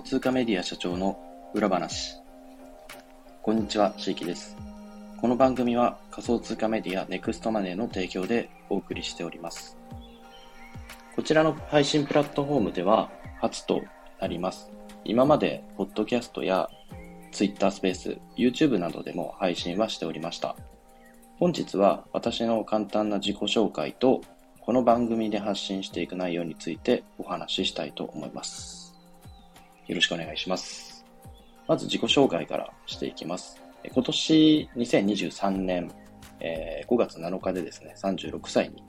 想通貨メディア社長の裏話。こんにちは、しいきです。この番組は仮想通貨メディアネクストマネーの提供でお送りしております。こちらの配信プラットフォームでは初となります。今まで、ポッドキャストや Twitter スペース、YouTube などでも配信はしておりました。本日は私の簡単な自己紹介とこの番組で発信していく内容についてお話ししたいと思います。よろしくお願いします。まず自己紹介からしていきます。今年2023年、え、5月7日でですね、36歳に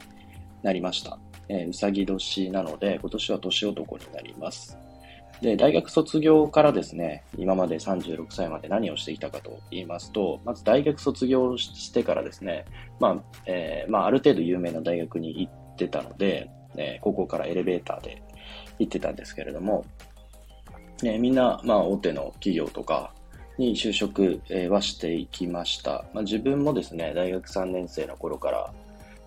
なりました。え、うさぎ年なので、今年は年男になります。で、大学卒業からですね、今まで36歳まで何をしていたかと言いますと、まず大学卒業してからですね、まあ、えー、まあ、ある程度有名な大学に行ってたので、えー、ここからエレベーターで行ってたんですけれども、ね、みんな、まあ、大手の企業とかに就職、えー、はしていきました。まあ、自分もですね、大学3年生の頃から、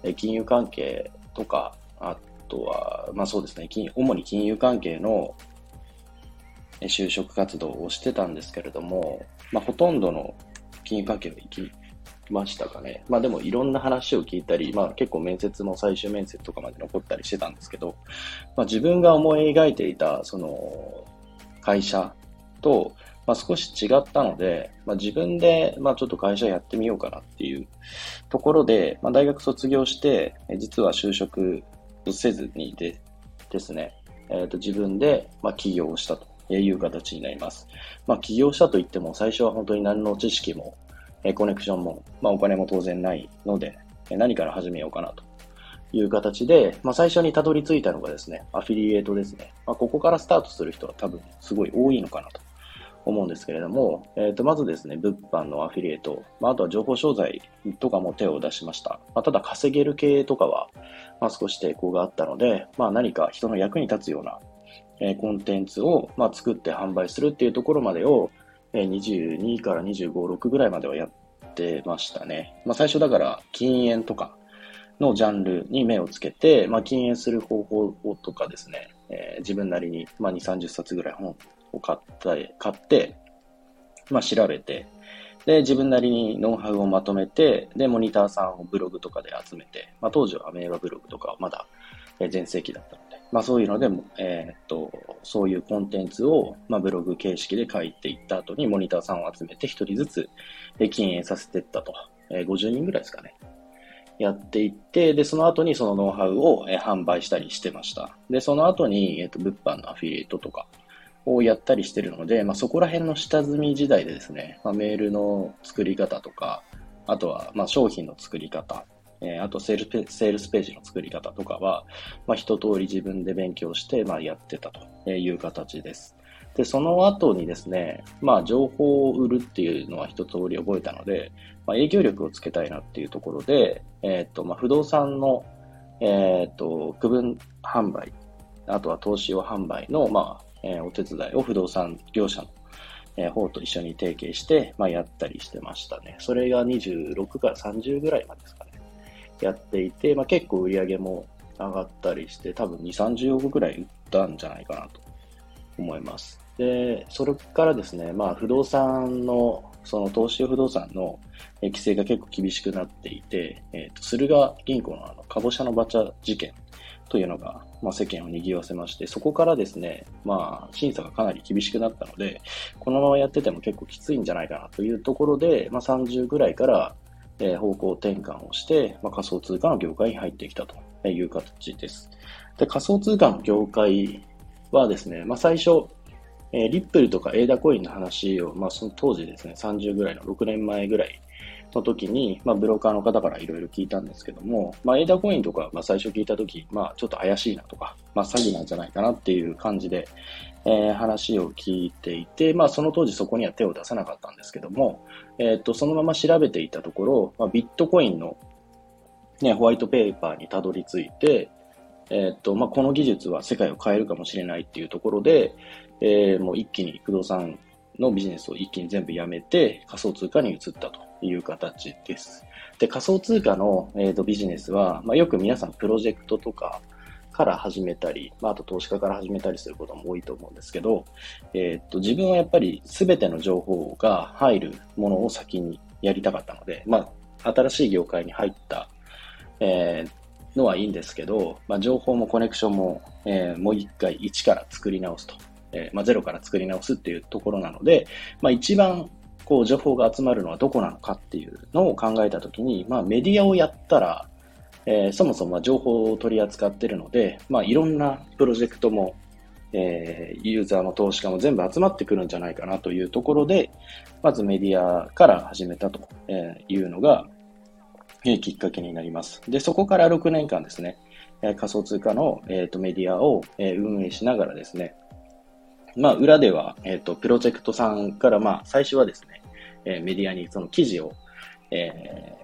えー、金融関係とか、あとは、まあそうですね、金主に金融関係の就職活動をしてたんですけれども、まあ、ほとんどの金融関係は行きましたかね。まあでもいろんな話を聞いたり、まあ結構面接も最終面接とかまで残ったりしてたんですけど、まあ自分が思い描いていたその会社と、まあ、少し違ったので、まあ、自分で、まあ、ちょっと会社やってみようかなっていうところで、まあ、大学卒業して、実は就職せずにでですね、えー、と自分で、まあ、起業したという形になります。まあ、起業したといっても、最初は本当に何の知識も、コネクションも、まあ、お金も当然ないので、何から始めようかなという形で、まあ、最初にたどり着いたのがですね、アフィリエイトですね。まあ、ここからスタートする人は多分すごい多いのかなと思うんですけれども、え、ー、と、まずですね、物販のアフィリエイト、まあ、あとは情報商材とかも手を出しました。まあ、ただ稼げる系とかは、まあ、少し抵抗があったので、まあ、何か人の役に立つようなコンテンツを、まあ、作って販売するっていうところまでを、え22から25、6ぐらいまではやってましたね。まあ、最初だから禁煙とかのジャンルに目をつけて、まあ、禁煙する方法とかですね、えー、自分なりに、まあ、2、30冊ぐらい本を買った買って、まあ、調べて、で、自分なりにノウハウをまとめて、で、モニターさんをブログとかで集めて、まあ、当時はアメーバブログとかはまだ全盛期だったので、まあそういうので、えー、っと、そういうコンテンツを、まあ、ブログ形式で書いていった後にモニターさんを集めて一人ずつ禁煙させていったと。えー、50人ぐらいですかね。やっていって、で、その後にそのノウハウを、え、販売したりしてました。で、その後に、えっ、と、物販のアフィリエイトとかをやったりしてるので、まあそこら辺の下積み時代でですね、まあ、メールの作り方とか、あとは、まあ商品の作り方、えあとセールセールスページの作り方とかは、まあ、一通り自分で勉強して、まあ、やってたという形です。で、その後にですね、まあ、情報を売るっていうのは一通り覚えたので、まあ、影響力をつけたいなっていうところで、えっ、ー、と、まあ、不動産の、えっ、ー、と、区分販売、あとは投資用販売の、まあ、えー、お手伝いを不動産業者の、え、方と一緒に提携して、まあ、やったりしてましたね。それが26から30ぐらいまでですかね。やっていて、まあ、結構売り上げも上がったりして、多分2、30億ぐらい売ったんじゃないかなと思います。で、それからですね、まあ、不動産の、その投資不動産の規制が結構厳しくなっていて、えっ、ー、と、駿河銀行のあの、カボシャのバチャ事件というのが、まあ、世間を賑わせまして、そこからですね、まあ、審査がかなり厳しくなったので、このままやってても結構きついんじゃないかなというところで、まあ、30ぐらいから、え方向転換をして、まあ、仮想通貨の業界に入ってきたという形です。で仮想通貨の業界はですね、まあ、最初、えリップルとかエーダコインの話を、まあ、その当時ですね、30ぐらいの6年前ぐらいの時に、まあ、ブローカーの方からいろいろ聞いたんですけども、まあ、エーダコインとか、まあ、最初聞いた時、まあ、ちょっと怪しいなとか、まあ、詐欺なんじゃないかなっていう感じで、えー、話を聞いていて、まあ、その当時そこには手を出さなかったんですけども、えっ、と、そのまま調べていたところ、まあ、ビットコインの、ね、ホワイトペーパーにたどり着いて、えっ、と、まあ、この技術は世界を変えるかもしれないっていうところで、えー、もう一気に不動産のビジネスを一気に全部やめて仮想通貨に移ったという形です。で、仮想通貨の、えーと、ビジネスは、まあ、よく皆さんプロジェクトとか、から始めたり、まあ、あと投資家から始めたりすることも多いと思うんですけど、えー、っと、自分はやっぱり全ての情報が入るものを先にやりたかったので、まあ、新しい業界に入った、えー、のはいいんですけど、まあ、情報もコネクションも、えー、もう一回一から作り直すと、えー、まあ、ゼロから作り直すっていうところなので、まあ、一番こう情報が集まるのはどこなのかっていうのを考えたときに、まあ、メディアをやったら、えー、そもそも情報を取り扱ってるので、まあ、いろんなプロジェクトも、えー、ユーザーも投資家も全部集まってくるんじゃないかなというところで、まずメディアから始めたというのが、えー、きっかけになります。で、そこから6年間ですね、え仮想通貨の、えーと、メディアを、え運営しながらですね、まあ、裏では、えっ、と、プロジェクトさんから、まあ、最初はですね、えメディアにその記事を、え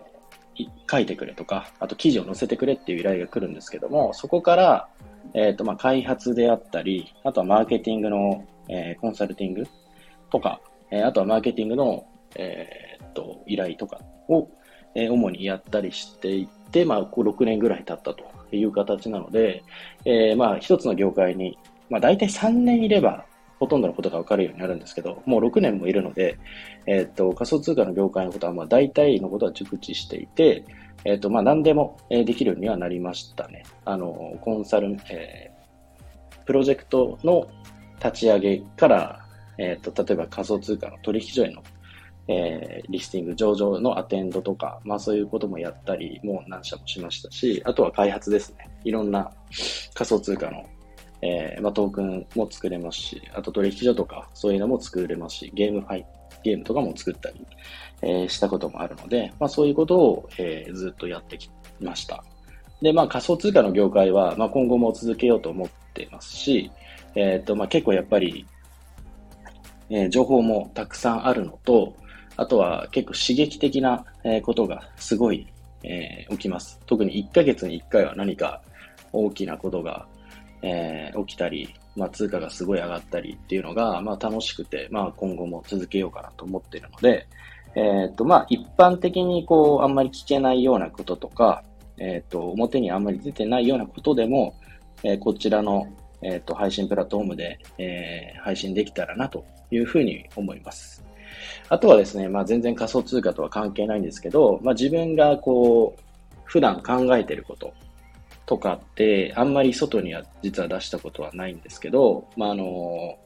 書いてくれとか、あと記事を載せてくれっていう依頼が来るんですけども、そこから、えっ、ー、と、まあ、開発であったり、あとはマーケティングの、えー、コンサルティングとか、えー、あとはマーケティングの、えっと、依頼とかを、え主にやったりしていって、まあ、6年ぐらい経ったという形なので、えまあ、一つの業界に、まあ、大体3年いれば、ほとんどのことがわかるようになるんですけど、もう6年もいるので、えっ、と、仮想通貨の業界のことは、まあ、大体のことは熟知していて、えっ、と、まあ、何でもできるようにはなりましたね。あの、コンサル、えー、プロジェクトの立ち上げから、えっ、と、例えば仮想通貨の取引所へのえー、リスティング、上場のアテンドとか、まあそういうこともやったり、もう何社もしましたし、あとは開発ですね。いろんな仮想通貨のえー、まあ、トークンも作れますし、あと取引所とかそういうのも作れますし、ゲームファイ、ゲームとかも作ったり、えー、したこともあるので、まあ、そういうことを、えー、ずっとやってきました。で、まあ、仮想通貨の業界は、まあ、今後も続けようと思ってますし、えっ、と、まあ、結構やっぱり、えー、情報もたくさんあるのと、あとは結構刺激的なことがすごい、えー、起きます。特に1ヶ月に1回は何か大きなことがえー、起きたり、まあ、通貨がすごい上がったりっていうのが、まあ、楽しくて、まあ、今後も続けようかなと思っているので、えー、と、まあ、一般的にこう、あんまり聞けないようなこととか、えー、と、表にあんまり出てないようなことでも、えー、こちらの、えっと、配信プラットフォームで、えー、配信できたらなというふうに思います。あとはですね、まあ、全然仮想通貨とは関係ないんですけど、まあ、自分がこう、普段考えてること、とかって、あんまり外には実は出したことはないんですけど、まあ、あの、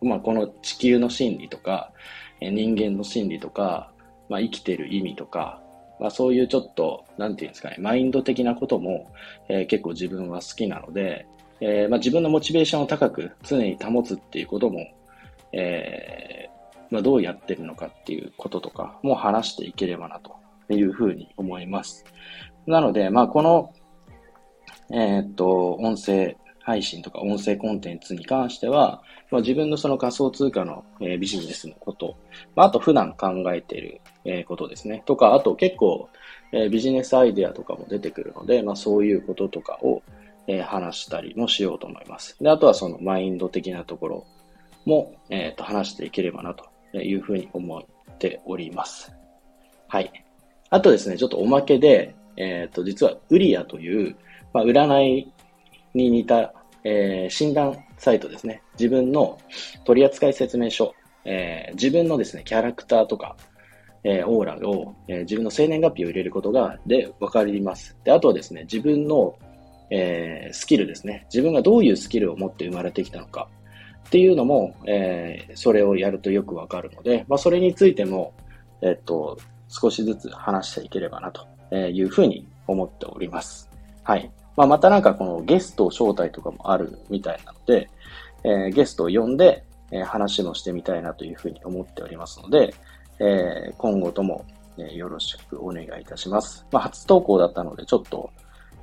まあ、この地球の心理とか、人間の心理とか、まあ、生きてる意味とか、まあ、そういうちょっと、なんていうんですかね、マインド的なことも、えー、結構自分は好きなので、えー、まあ、自分のモチベーションを高く常に保つっていうことも、えー、まあ、どうやってるのかっていうこととかも話していければなというふうに思います。なので、まあ、このえ、っと、音声配信とか音声コンテンツに関しては、まあ、自分のその仮想通貨の、えー、ビジネスのこと、まあ、あと普段考えている、えー、ことですね。とか、あと結構、えー、ビジネスアイデアとかも出てくるので、まあ、そういうこととかを、えー、話したりもしようと思います。で、あとはそのマインド的なところも、えっ、と、話していければなというふうに思っております。はい。あとですね、ちょっとおまけで、えっ、と、実はウリアという、まあ、占いに似た、えー、診断サイトですね。自分の取扱説明書、えー、自分のですね、キャラクターとか、えー、オーラを、え、自分の生年月日を入れることが、で、わかります。で、あとはですね、自分の、え、スキルですね。自分がどういうスキルを持って生まれてきたのかっていうのも、え、それをやるとよくわかるので、まあ、それについても、えっと、少しずつ話していければなというふうに思っております。はい。まあ、またなんかこのゲスト招待とかもあるみたいなので、えー、ゲストを呼んで、えー、話もしてみたいなというふうに思っておりますので、えー、今後とも、えよろしくお願いいたします。まあ、初投稿だったのでちょっと、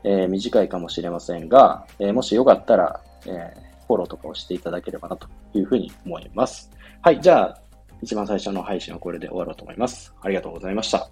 え短いかもしれませんが、えもしよかったら、えフォローとかをしていただければなというふうに思います。はい、じゃあ、一番最初の配信はこれで終わろうと思います。ありがとうございました。